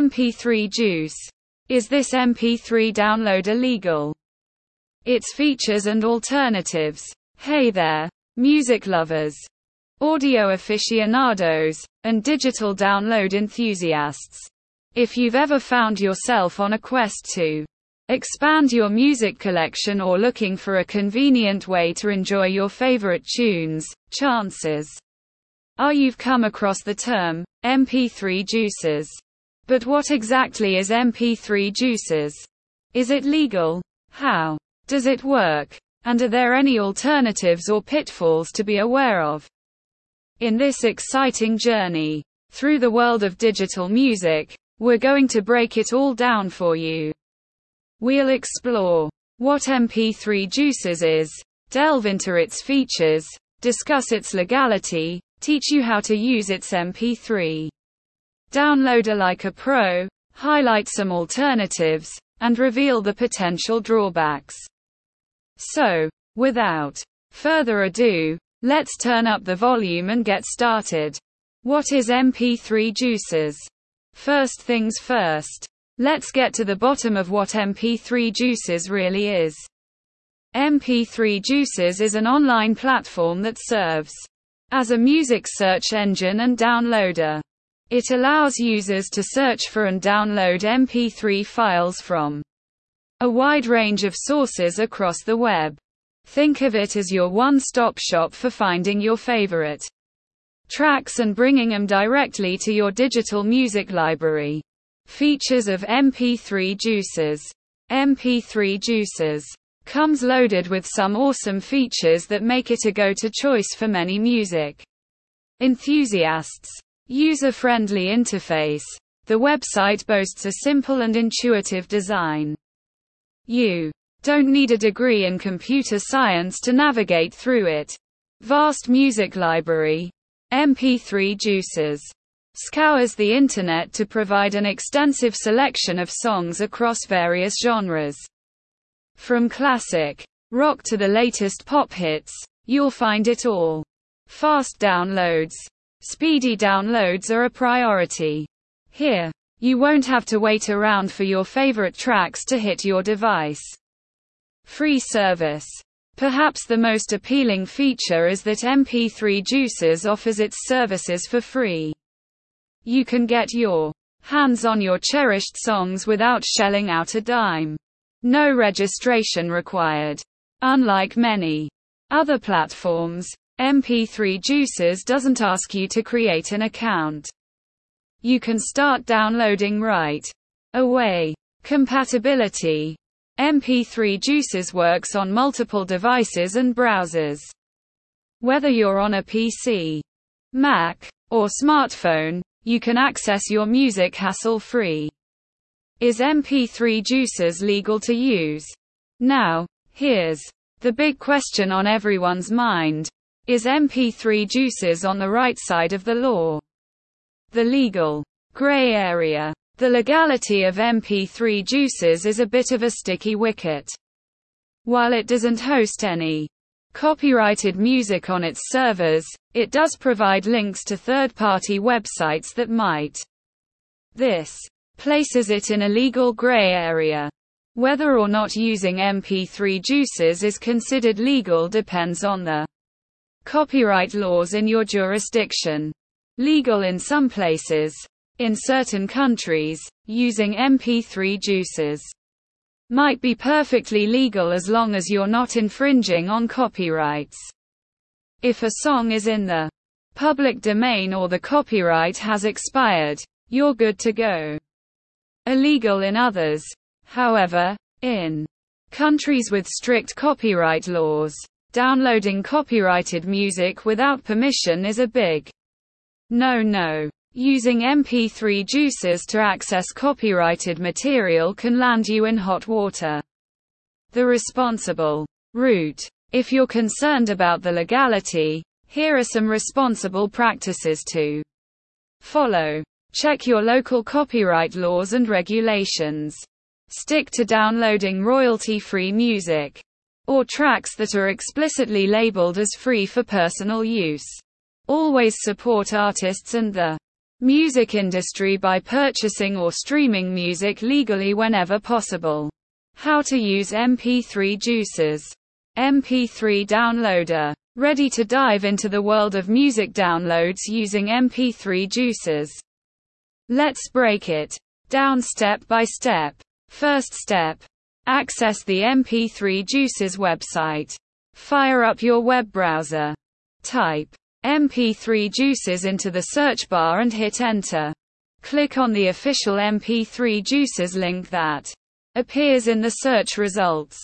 MP3 Juice. Is this MP3 downloader legal? Its features and alternatives. Hey there, music lovers, audio aficionados, and digital download enthusiasts. If you've ever found yourself on a quest to expand your music collection or looking for a convenient way to enjoy your favorite tunes, chances are you've come across the term MP3 juices. But what exactly is MP3 juices? Is it legal? How does it work? And are there any alternatives or pitfalls to be aware of? In this exciting journey through the world of digital music, we're going to break it all down for you. We'll explore what MP3 Juices is, delve into its features, discuss its legality, teach you how to use its MP3 downloader like a pro, highlight some alternatives, and reveal the potential drawbacks. So, without further ado, let's turn up the volume and get started. What is MP3 Juices? First things first. Let's get to the bottom of what MP3 Juices really is. MP3 Juices is an online platform that serves as a music search engine and downloader. It allows users to search for and download MP3 files from a wide range of sources across the web. Think of it as your one-stop shop for finding your favorite tracks and bringing them directly to your digital music library. Features of MP3 Juices MP3 Juices comes loaded with some awesome features that make it a go-to choice for many music enthusiasts. User-friendly interface. The website boasts a simple and intuitive design. You don't need a degree in computer science to navigate through it. Vast music library. MP3 Juices. Scours the internet to provide an extensive selection of songs across various genres. From classic rock to the latest pop hits, you'll find it all. Fast downloads. Speedy downloads are a priority. Here, you won't have to wait around for your favorite tracks to hit your device. Free service. Perhaps the most appealing feature is that MP3 Juices offers its services for free. You can get your hands on your cherished songs without shelling out a dime. No registration required. Unlike many other platforms, MP3 Juices doesn't ask you to create an account. You can start downloading right away. Compatibility. MP3 Juices works on multiple devices and browsers. Whether you're on a PC, Mac, or smartphone, you can access your music hassle-free. Is MP3 Juices legal to use? Now, here's the big question on everyone's mind. Is MP3 juices on the right side of the law? The legal gray area. The legality of MP3 juices is a bit of a sticky wicket. While it doesn't host any copyrighted music on its servers, it does provide links to third-party websites that might. This places it in a legal gray area. Whether or not using MP3 juices is considered legal depends on the Copyright laws in your jurisdiction. Legal in some places. In certain countries, using MP3 juices might be perfectly legal as long as you're not infringing on copyrights. If a song is in the public domain or the copyright has expired, you're good to go. Illegal in others. However, in countries with strict copyright laws, Downloading copyrighted music without permission is a big no-no. Using MP3 juices to access copyrighted material can land you in hot water. The responsible route. If you're concerned about the legality, here are some responsible practices to follow. Check your local copyright laws and regulations. Stick to downloading royalty-free music or tracks that are explicitly labeled as free for personal use. Always support artists and the music industry by purchasing or streaming music legally whenever possible. How to use MP3 juices. MP3 downloader. Ready to dive into the world of music downloads using MP3 juices. Let's break it down step by step. First step. Access the MP3 Juices website. Fire up your web browser. Type MP3 Juices into the search bar and hit enter. Click on the official MP3 Juices link that appears in the search results.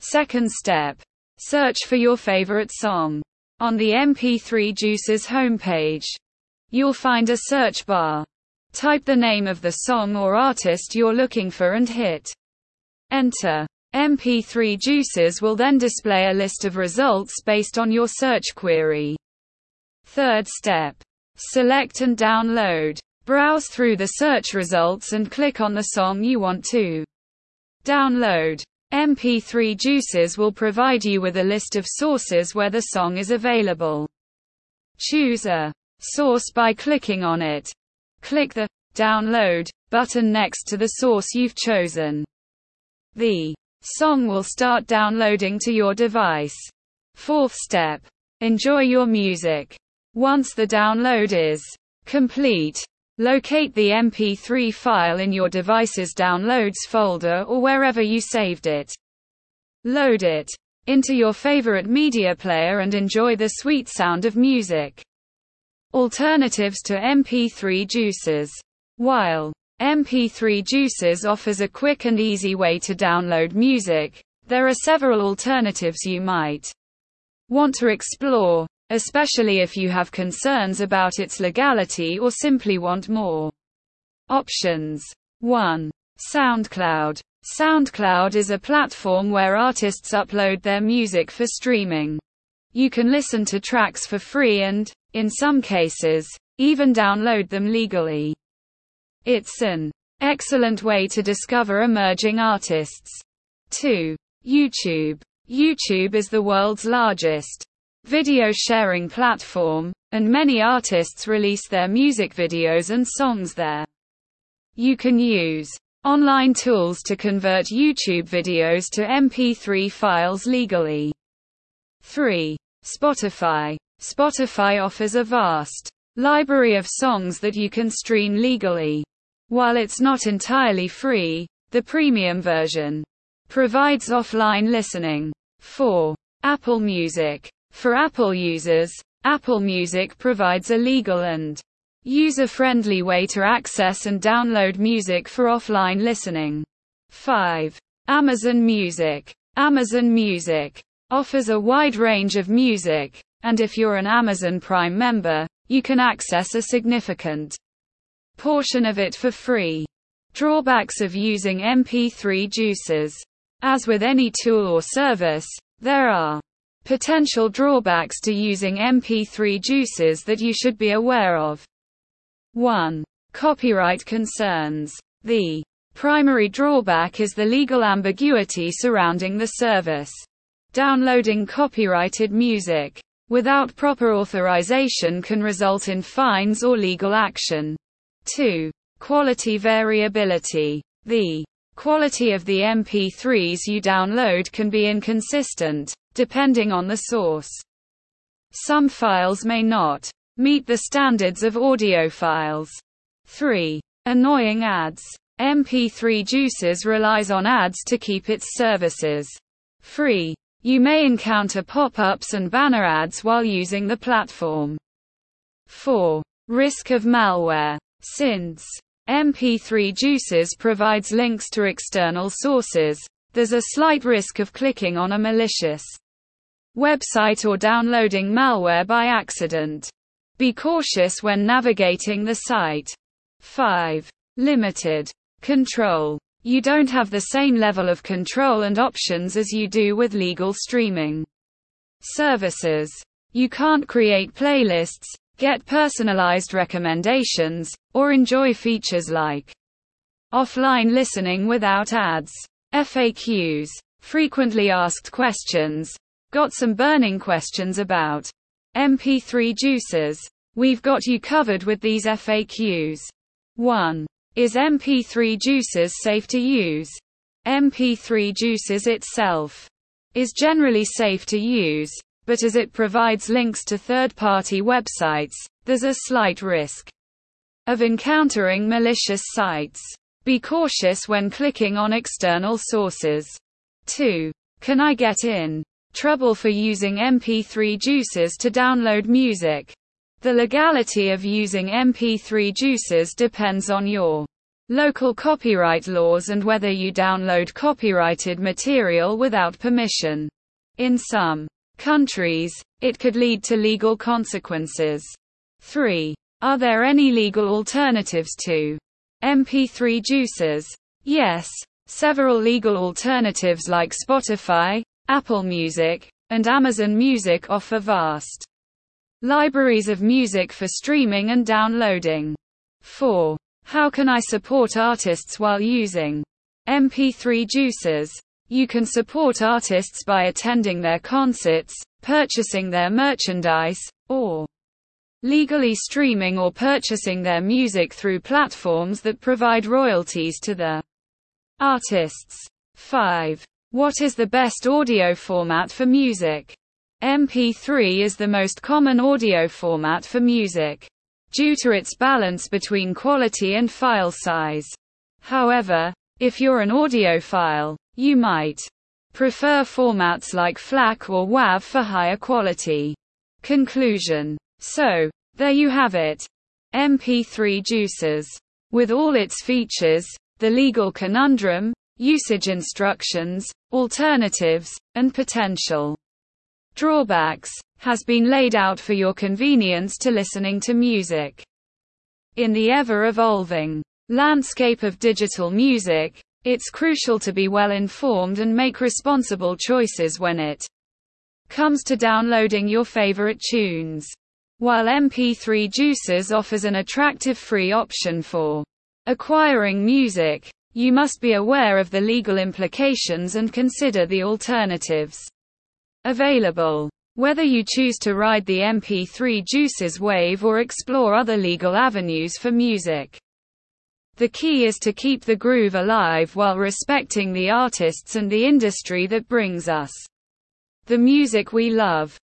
Second step. Search for your favorite song. On the MP3 Juices homepage, you'll find a search bar. Type the name of the song or artist you're looking for and hit enter. MP3 Juices will then display a list of results based on your search query. Third step. Select and download. Browse through the search results and click on the song you want to download. MP3 Juices will provide you with a list of sources where the song is available. Choose a source by clicking on it. Click the Download button next to the source you've chosen. The song will start downloading to your device. Fourth step. Enjoy your music. Once the download is complete, locate the MP3 file in your device's downloads folder or wherever you saved it. Load it into your favorite media player and enjoy the sweet sound of music. Alternatives to MP3 juices. While MP3 Juices offers a quick and easy way to download music, there are several alternatives you might want to explore, especially if you have concerns about its legality or simply want more options. 1. SoundCloud. SoundCloud is a platform where artists upload their music for streaming. You can listen to tracks for free and, in some cases, even download them legally. It's an excellent way to discover emerging artists. 2. YouTube. YouTube is the world's largest video sharing platform, and many artists release their music videos and songs there. You can use online tools to convert YouTube videos to MP3 files legally. 3. Spotify. Spotify offers a vast library of songs that you can stream legally. While it's not entirely free, the premium version provides offline listening. 4. Apple Music. For Apple users, Apple Music provides a legal and user-friendly way to access and download music for offline listening. 5. Amazon Music. Amazon Music offers a wide range of music, and if you're an Amazon Prime member, you can access a significant portion of it for free. Drawbacks of using MP3 juices. As with any tool or service, there are potential drawbacks to using MP3 juices that you should be aware of. 1. Copyright concerns. The primary drawback is the legal ambiguity surrounding the service. Downloading copyrighted music without proper authorization can result in fines or legal action. 2. Quality variability. The quality of the MP3s you download can be inconsistent, depending on the source. Some files may not meet the standards of audio files. 3. Annoying ads. MP3 Juices relies on ads to keep its services free. You may encounter pop-ups and banner ads while using the platform. 4. Risk of malware. Since MP3 Juices provides links to external sources, there's a slight risk of clicking on a malicious website or downloading malware by accident. Be cautious when navigating the site. 5. Limited control. You don't have the same level of control and options as you do with legal streaming services. You can't create playlists, get personalized recommendations, or enjoy features like offline listening without ads. FAQs. Frequently asked questions. Got some burning questions about MP3 juices. We've got you covered with these FAQs. 1. Is MP3 Juices safe to use? MP3 Juices itself is generally safe to use, but as it provides links to third-party websites, there's a slight risk of encountering malicious sites. Be cautious when clicking on external sources. 2. Can I get in trouble for using MP3 juices to download music? The legality of using MP3 juices depends on your local copyright laws and whether you download copyrighted material without permission. In some countries, it could lead to legal consequences. 3. Are there any legal alternatives to MP3 juices? Yes. Several legal alternatives like Spotify, Apple Music, and Amazon Music offer vast Libraries of music for streaming and downloading. 4. How can I support artists while using MP3 juices? You can support artists by attending their concerts, purchasing their merchandise, or legally streaming or purchasing their music through platforms that provide royalties to the artists. 5. What is the best audio format for music? MP3 is the most common audio format for music, due to its balance between quality and file size. However, if you're an audiophile, you might prefer formats like FLAC or WAV for higher quality. Conclusion. So, there you have it. MP3 Juices. With all its features, the legal conundrum, usage instructions, alternatives, and potential drawbacks, has been laid out for your convenience to listening to music. In the ever-evolving landscape of digital music, it's crucial to be well informed and make responsible choices when it comes to downloading your favorite tunes. While MP3 Juices offers an attractive free option for acquiring music, you must be aware of the legal implications and consider the alternatives available. Whether you choose to ride the MP3 Juices wave or explore other legal avenues for music. The key is to keep the groove alive while respecting the artists and the industry that brings us the music we love.